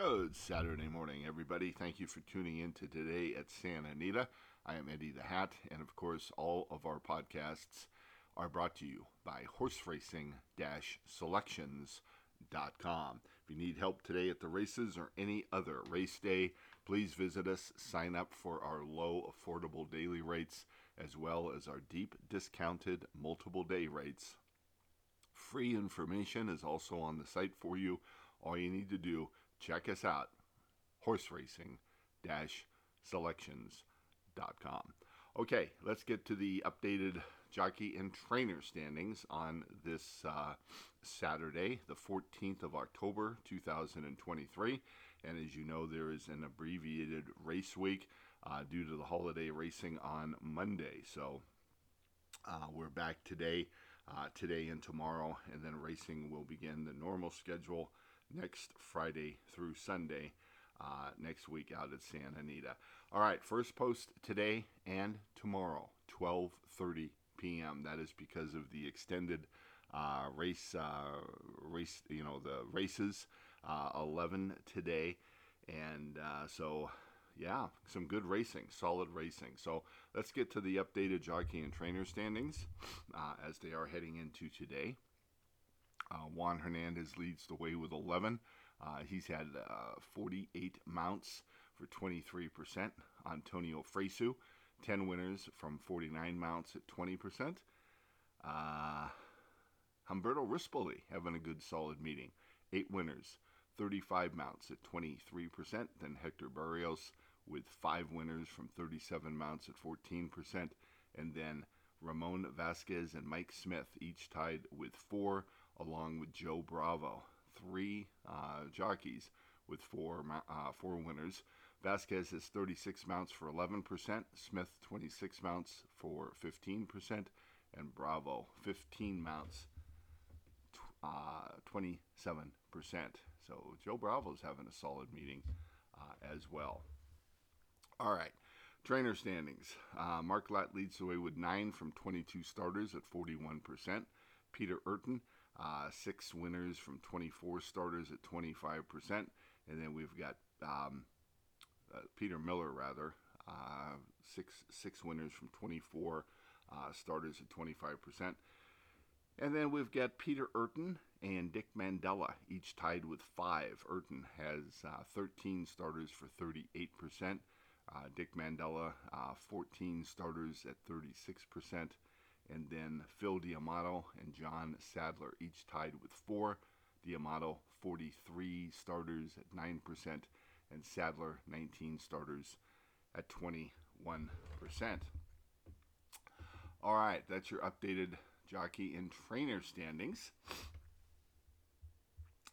Good Saturday morning, everybody. Thank you for tuning in to today at Santa Anita. I am Eddie the Hat, and of course, all of our podcasts are brought to you by horse horseracing selections.com. If you need help today at the races or any other race day, please visit us. Sign up for our low, affordable daily rates as well as our deep discounted multiple day rates. Free information is also on the site for you. All you need to do check us out horse racing selections.com. Okay, let's get to the updated jockey and trainer standings on this uh, Saturday, the 14th of October 2023. And as you know, there is an abbreviated race week uh, due to the holiday racing on Monday. So uh, we're back today, uh, today and tomorrow, and then racing will begin the normal schedule next Friday through Sunday uh, next week out at Santa Anita. All right, first post today and tomorrow, 12:30 p.m. That is because of the extended uh, race, uh, race, you know, the races, uh, 11 today, and uh, so yeah, some good racing, solid racing. So let's get to the updated jockey and trainer standings uh, as they are heading into today. Uh, Juan Hernandez leads the way with 11. Uh, he's had uh, 48 mounts for 23%. Antonio Fresu, 10 winners from 49 mounts at 20%. Uh, Umberto Rispoli having a good solid meeting. 8 winners, 35 mounts at 23%. Then Hector Barrios with 5 winners from 37 mounts at 14%. And then Ramon Vasquez and Mike Smith each tied with 4 along with Joe Bravo. Three uh, jockeys with four, uh, four winners. Vasquez has 36 mounts for 11%, Smith 26 mounts for 15%, and Bravo 15 mounts, uh, 27%. So Joe Bravo's having a solid meeting uh, as well. All right, trainer standings. Uh, Mark Glatt leads the way with 9 from 22 starters at 41%. Peter Eurton uh, six winners from 24 starters at 25%. And then we've got um, uh, Peter Miller, rather, uh, six, six winners from 24 uh, starters at 25%. And then we've got Peter Eurton and Dick Mandella, each tied with five. Eurton has uh, 13 starters for 38%. Uh, Dick Mandella, 14 starters at 36% and then Phil D'Amato and John Sadler, each tied with four. D'Amato 43 starters at 9%, and Sadler 19 starters at 21%. All right, that's your updated jockey and trainer standings.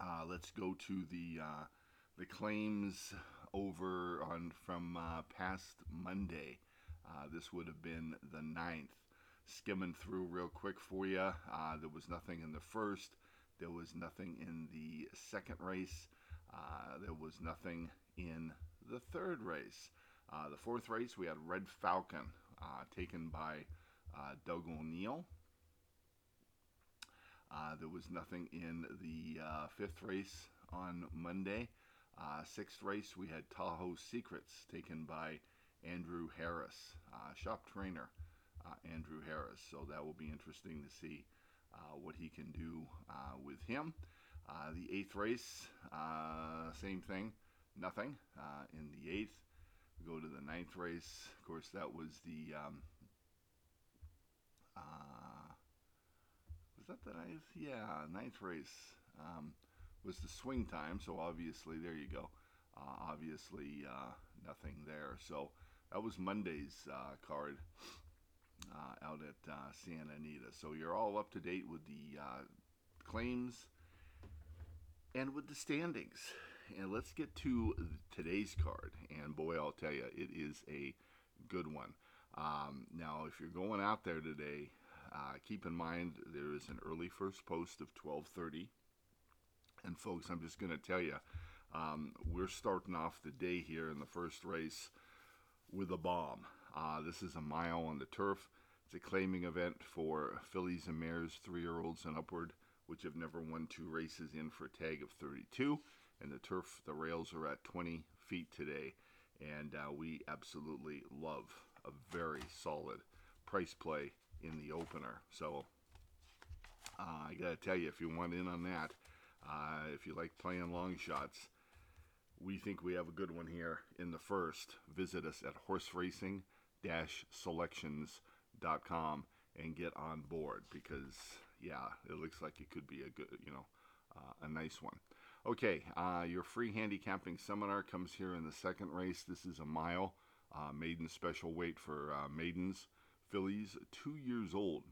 Uh, let's go to the uh, the claims over on from uh, past Monday. Uh, this would have been the 9th skimming through real quick for you. Uh, there was nothing in the first. There was nothing in the second race. Uh, there was nothing in the third race. Uh, the fourth race, we had Red Falcon, uh, taken by uh, Doug O'Neill. Uh, there was nothing in the fifth race on Monday. sixth race, we had Tahoe Secrets, taken by Andrew Harris, shop trainer uh, Andrew Harris. So that will be interesting to see uh, what he can do uh, with him. Uh, the eighth race, uh, same thing, nothing in the eighth. We go to the ninth race. Of course, that was the. Um, was that the ninth? Yeah, ninth race um, was the swing time. So obviously, there you go. obviously, nothing there. So that was Monday's card uh, out at uh, Santa Anita. So you're all up to date with the uh, claims and with the standings. And let's get to today's card. And boy, I'll tell you, it is a good one. Um, now, if you're going out there today, uh, keep in mind there is an early first post of 12:30. And folks, I'm just going to tell you, um, we're starting off the day here in the first race with a bomb. Uh, this is a mile on the turf. It's a claiming event for fillies and mares, three year olds and upward, which have never won two races in for a tag of 32. and the turf, the rails are at 20 feet today, and uh, we absolutely love a very solid price play in the opener. So uh, I got to tell you, if you want in on that, uh, if you like playing long shots, we think we have a good one here in the first. Visit us at horseracing-selections.com and get on board because, yeah, it looks like it could be a good, you know, uh, a nice one. Okay, uh, your free handicapping seminar comes here in the second race. This is a mile, uh, maiden special weight for uh, maidens, fillies, two years old.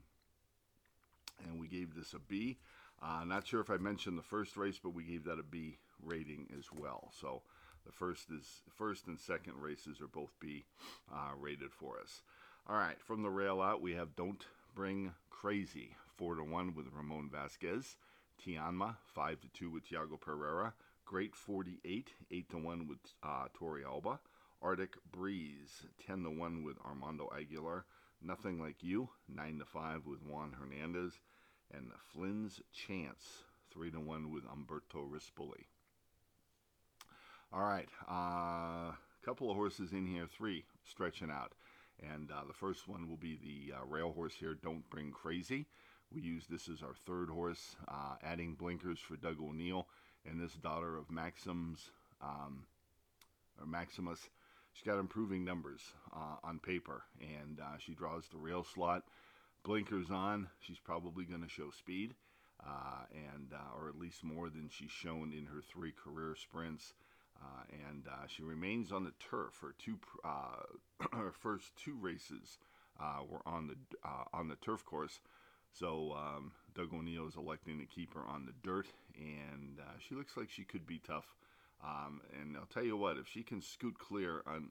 And we gave this a B. Uh, not sure if I mentioned the first race, but we gave that a B rating as well. So the first is first and second races are both B uh, rated for us. All right, from the rail out, we have Don't Bring Crazy, four to one with Ramon Vasquez. Tianma, five to two with Tiago Pereira. Great 48, eight to one with uh, Torrealba. Arctic Breeze, ten to one with Armando Aguilar. Nothing Like You, nine to five with Juan Hernandez. And Flynn's Chance, three to one with Umberto Rispoli. All right, a uh, couple of horses in here, three stretching out. And uh, the first one will be the uh, rail horse here, Don't Bring Crazy. We use this as our third horse, uh, adding blinkers for Doug O'Neill and this daughter of Maxim's, um, or Maximus. She's got improving numbers uh, on paper, and uh, she draws the rail slot. Blinkers on, she's probably going to show speed, and or at least more than she's shown in her three career sprints. Uh, and uh, she remains on the turf. Her two uh, her first two races uh, were on the uh, on the turf course. So um, Doug O'Neill is electing to keep her on the dirt, and uh, she looks like she could be tough. Um, and I'll tell you what, if she can scoot clear on,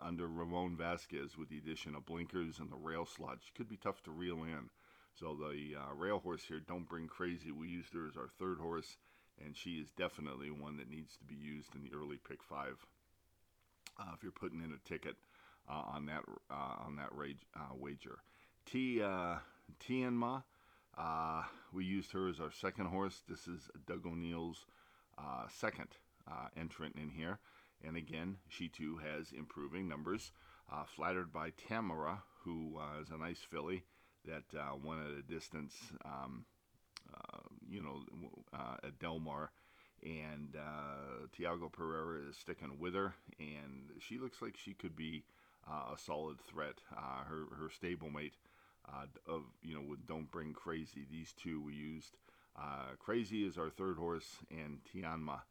under Ramon Vasquez with the addition of blinkers and the rail slot, she could be tough to reel in. So the rail horse here, don't bring crazy. We used her as our third horse and she is definitely one that needs to be used in the early pick five. Uh, if you're putting in a ticket uh, on that uh, on that rage, uh, wager, T uh, Tianma, uh, we used her as our second horse. This is Doug O'Neill's second entrant in here, and again, she too has improving numbers. flattered by Tamara, who is a nice filly that won at a distance. Um, uh, you know, uh, at Del Mar. And uh, Tiago Pereira is sticking with her, and she looks like she could be a solid threat. her her stablemate of you know with Don't Bring Crazy. These two we used. Crazy is our third horse, and Tianma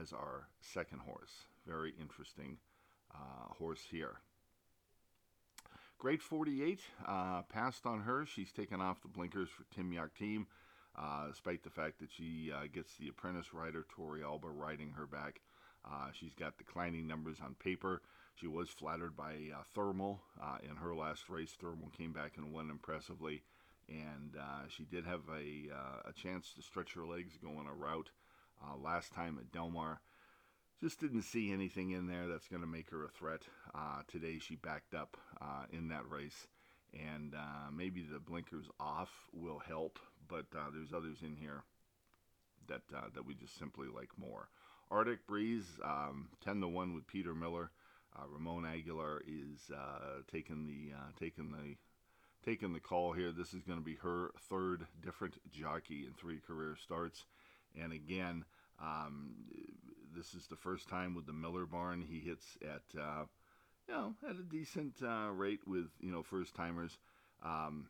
as our second horse. Very interesting uh, horse here. Great 48, uh, passed on her. She's taken off the blinkers for Tim Yakteen uh, despite the fact that she uh, gets the apprentice rider Torrealba riding her back. Uh, she's got declining numbers on paper. She was flattered by uh, Thermal uh, in her last race. Thermal came back and won impressively, and uh, she did have a, a chance to stretch her legs going a route last time at Del Mar. Just didn't see anything in there that's going to make her a threat. today she backed up in that race and uh, maybe the blinkers off will help but uh, there's others in here that uh, that we just simply like more. Arctic Breeze, um, ten to one with Peter Miller. Uh, Ramon Aguilar is uh, taking the uh, taking the taking the call here. This is going to be her third different jockey in three career starts, and again, um, this is the first time with the Miller barn he hits at uh, you know at a decent rate with you know first timers. Um,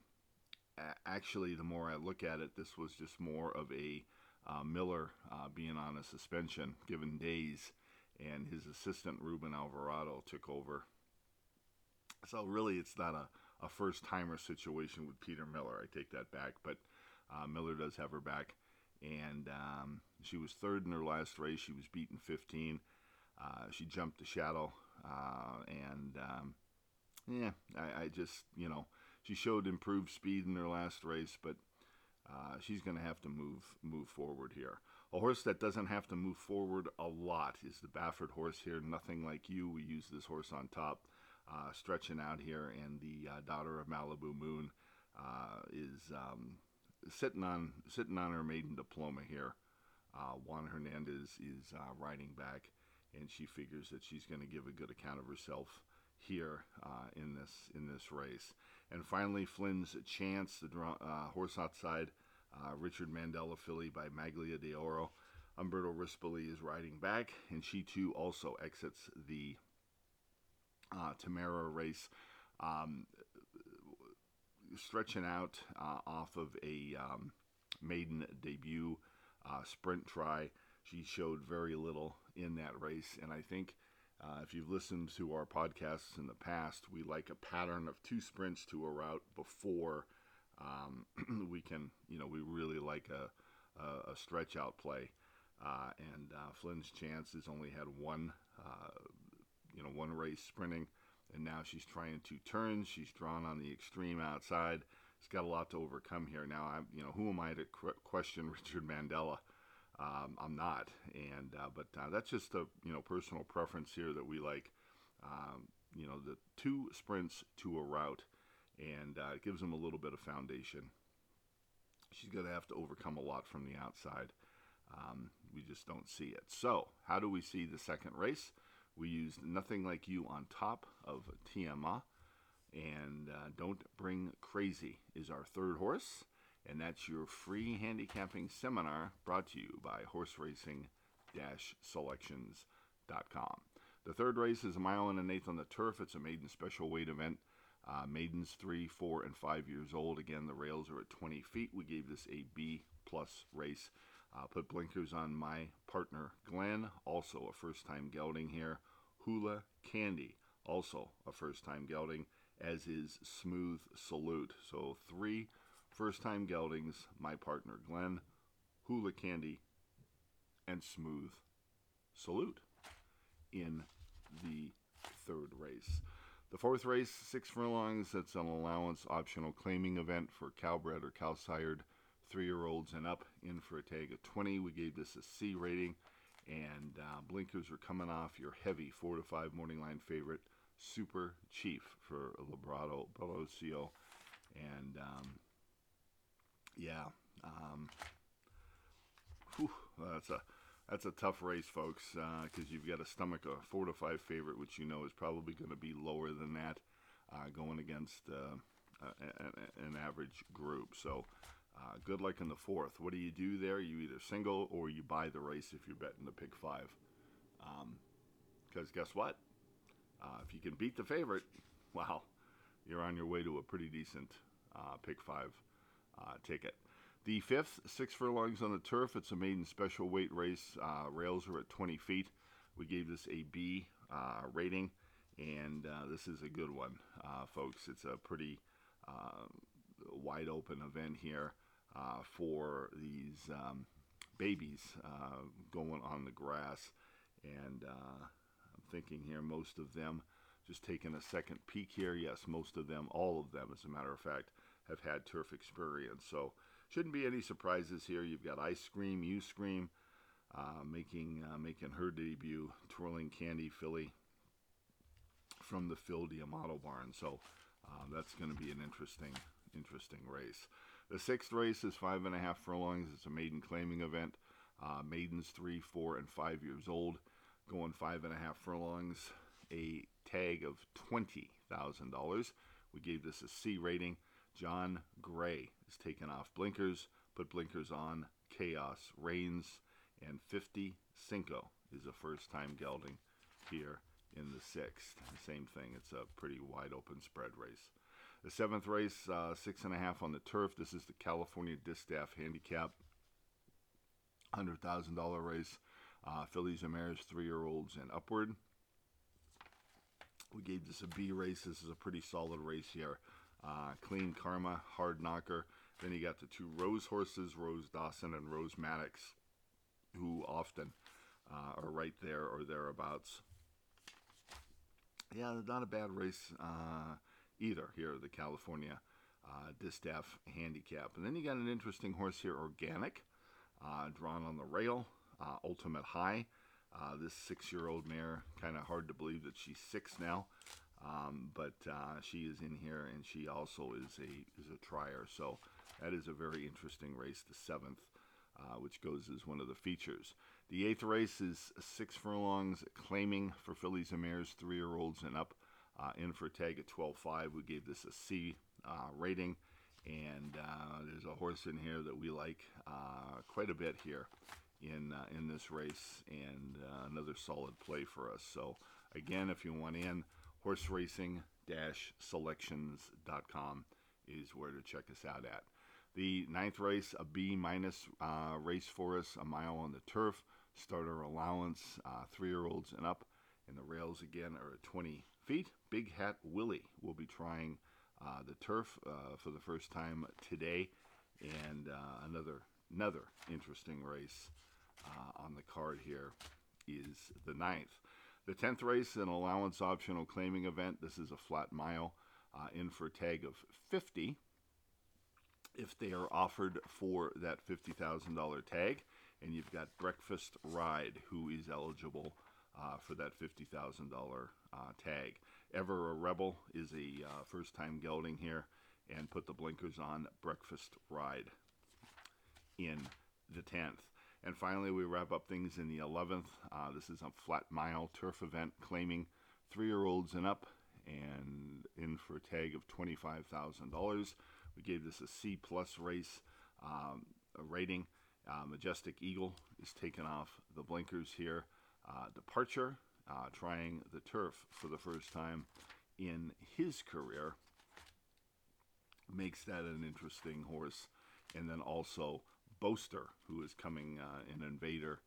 actually, the more I look at it, this was just more of a uh, Miller uh, being on a suspension given days, and his assistant Ruben Alvarado took over. So really, it's not a, a first timer situation with Peter Miller. I take that back, but uh, Miller does have her back, and um, she was third in her last race. She was beaten 15. Uh, she jumped the shadow, uh, and um, yeah, I, I just you know she showed improved speed in her last race, but uh, she's going to have to move move forward here. A horse that doesn't have to move forward a lot is the Baffert horse here. Nothing like you. We use this horse on top, uh, stretching out here, and the uh, daughter of Malibu Moon uh, is um, sitting on sitting on her maiden diploma here. Uh, Juan Hernandez is uh, riding back, and she figures that she's going to give a good account of herself here in this in this race. And finally, Flynn's Chance, the uh, horse outside, uh, Richard Mandella filly by Medaglia d'Oro. Umberto Rispoli is riding back, and she too also exits the uh, Tamara race, um, stretching out uh, off of a um, maiden debut uh, sprint try. She showed very little in that race, and I think uh, if you've listened to our podcasts in the past, we like a pattern of two sprints to a route before um, we can, you know, we really like a, a, a stretch out play. Uh, and uh, Flynn's chance has only had one, uh, you know, one race sprinting, and now she's trying two turns. She's drawn on the extreme outside. She's got a lot to overcome here. Now, I'm, you know, who am I to question Richard Mandella? Um, I'm not, and uh, but uh, that's just a you know personal preference here that we like. Um, you know, the two sprints to a route, and uh, it gives them a little bit of foundation. She's going to have to overcome a lot from the outside. Um, we just don't see it. So, how do we see the second race? We used Nothing Like You on top of Tianma, and uh, Don't Bring Crazy is our third horse and that's your free handicapping seminar brought to you by horseracing-selections.com. The third race is a mile and an eighth on the turf. It's a maiden special weight event. Uh, maidens three, four, and five years old. Again, the rails are at 20 feet. We gave this a B plus race. Uh, put blinkers on my partner Glenn, also a first time gelding here. Hula Candy, also a first time gelding, as is Smooth Salute. So three First time geldings, my partner Glenn, Hula Candy, and Smooth Salute in the third race. The fourth race, six furlongs, that's an allowance optional claiming event for Cal-bred or Cal-sired three year olds and up in for a tag of 20. We gave this a C rating, and uh, blinkers are coming off your heavy four to five morning line favorite, Super Chief for Librado Barocio. And um, yeah, um, whew, that's a that's a tough race, folks, because uh, you've got to stomach a four to five favorite, which you know is probably going to be lower than that, uh, going against uh, an average group. So. Uh, good luck in the fourth. What do you do there? You either single or you buy the race if you're betting the pick five. Because um, guess what? Uh, if you can beat the favorite, wow, you're on your way to a pretty decent uh, pick five uh, ticket. The fifth, six furlongs on the turf. It's a maiden special weight race. Uh, rails are at 20 feet. We gave this a B uh, rating, and uh, this is a good one, uh, folks. It's a pretty uh, wide open event here for these um, babies going on the grass. And I'm thinking here, most of them, just taking a second peek here. Yes, most of them, all of them, as a matter of fact, have had turf experience. So shouldn't be any surprises here. You've got Ice Cream, You Scream, uh, making uh, making her debut, twirling Candy filly from the Phil D'Amato barn. So uh, that's going to be an interesting interesting race. The sixth race is five and a half furlongs. It's a maiden claiming event. Uh, maidens three, four, and five years old, going five and a half furlongs. A tag of twenty thousand dollars. We gave this a C rating. John Gray is taken off blinkers, put blinkers on. Chaos reigns, and 50 Cinco is a first time gelding here in the sixth. Same thing, it's a pretty wide open spread race. The seventh race, uh, six and a half on the turf. This is the California Distaff Handicap. $100,000 race. Uh, fillies and mares, three year olds and upward. We gave this a B race. This is a pretty solid race here. Uh, Clean Karma, Hard Knocker. Then you got the two Rose horses, Rose Dawson and Rose Maddox, who often uh, are right there or thereabouts. Yeah, not a bad race uh, either here, the California uh, Distaff Handicap. And then you got an interesting horse here, Organic, uh, drawn on the rail, uh, Ultimate High. This six year old mare, kind of hard to believe that she's six now. Um, but uh, she is in here, and she also is a is a trier. So that is a very interesting race, the seventh. uh, which goes as one of the features. The eighth race is six furlongs, claiming for fillies and mares, three year olds and up. Uh, in for tag at 12.5. We gave this a C uh, rating, and uh, there's a horse in here that we like uh, quite a bit here in uh, in this race, and uh, another solid play for us. So again, if you want in, horse racing selections.com is where to check us out at. The ninth race, a B minus uh, race for us, a mile on the turf. Starter allowance, uh, three year olds and up. And the rails again are at 20 feet. Big Hat Willie will be trying uh, the turf uh, for the first time today. And uh, another another interesting race uh, on the card here is the ninth. The 10th race, an allowance optional claiming event. This is a flat mile in for a tag of 50 if they are offered for that $50,000 tag. And you've got Breakfast Ride, who is eligible uh, for that $50,000 uh, tag. Ever a Rebel is a uh, first time gelding here and put the blinkers on Breakfast Ride in the 10th. And finally, we wrap up things in the 11th. Uh, this is a flat mile turf event claiming three year olds and up and in for a tag of $25,000. We gave this a C plus race um, rating. Uh, Majestic Eagle is taking off the blinkers here. Uh, departure, uh, trying the turf for the first time in his career, makes that an interesting horse. And then also Boaster, who is coming uh, an invader,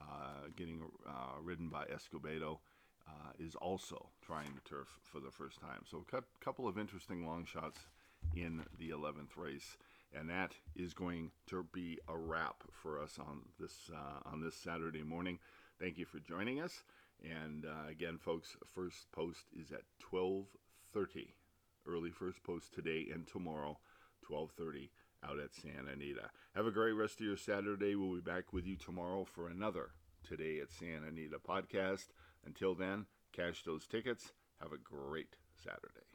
uh, getting uh, ridden by Escobedo. is also trying the turf for the first time. So, a couple of interesting long shots in the 11th race. And that is going to be a wrap for us on this uh, on this Saturday morning. Thank you for joining us. And uh, again, folks, first post is at 12:30. Early first post today and tomorrow, 12:30 out at Santa Anita. Have a great rest of your Saturday. We'll be back with you tomorrow for another Today at Santa Anita podcast. Until then, cash those tickets. Have a great Saturday.